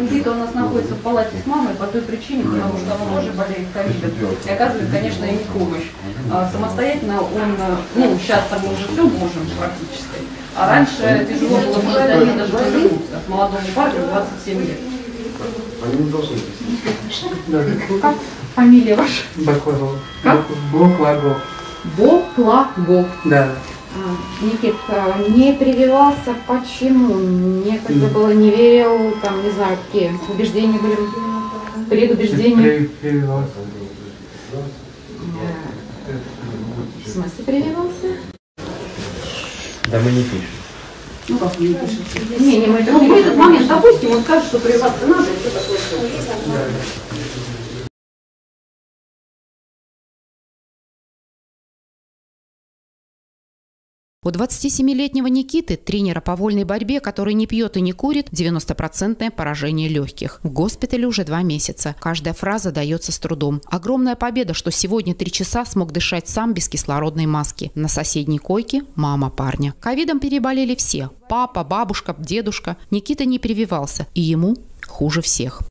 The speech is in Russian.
Никита у нас находится в палате с мамой по той причине, потому что он тоже болеет ковидом. И оказывает, конечно, ему помощь. А самостоятельно он, э, ну, сейчас там мы уже все можем практически. А раньше тяжело было самостоятельно даже повернуться. Молодому парню 27 лет. Они не должны быть. Как фамилия ваша? Баклагов. Как? Баклагов. Боклагов. Да. А, Никит, а, не прививался почему? Некогда было, не верил, там, не знаю, какие убеждения были, предубеждения. При- Прививался. В смысле прививался? Да мы не пишем. Ну как не пишет? Не, не, мы это Ну, в этот момент, допустим, он скажет, что прививаться надо, и все такое. У 27-летнего Никиты, тренера по вольной борьбе, который не пьет и не курит, 90% поражение легких. В госпитале уже два месяца. Каждая фраза дается с трудом. Огромная победа, что сегодня три часа смог дышать сам без кислородной маски. На соседней койке мама парня. Ковидом переболели все. Папа, бабушка, дедушка. Никита не прививался. И ему хуже всех.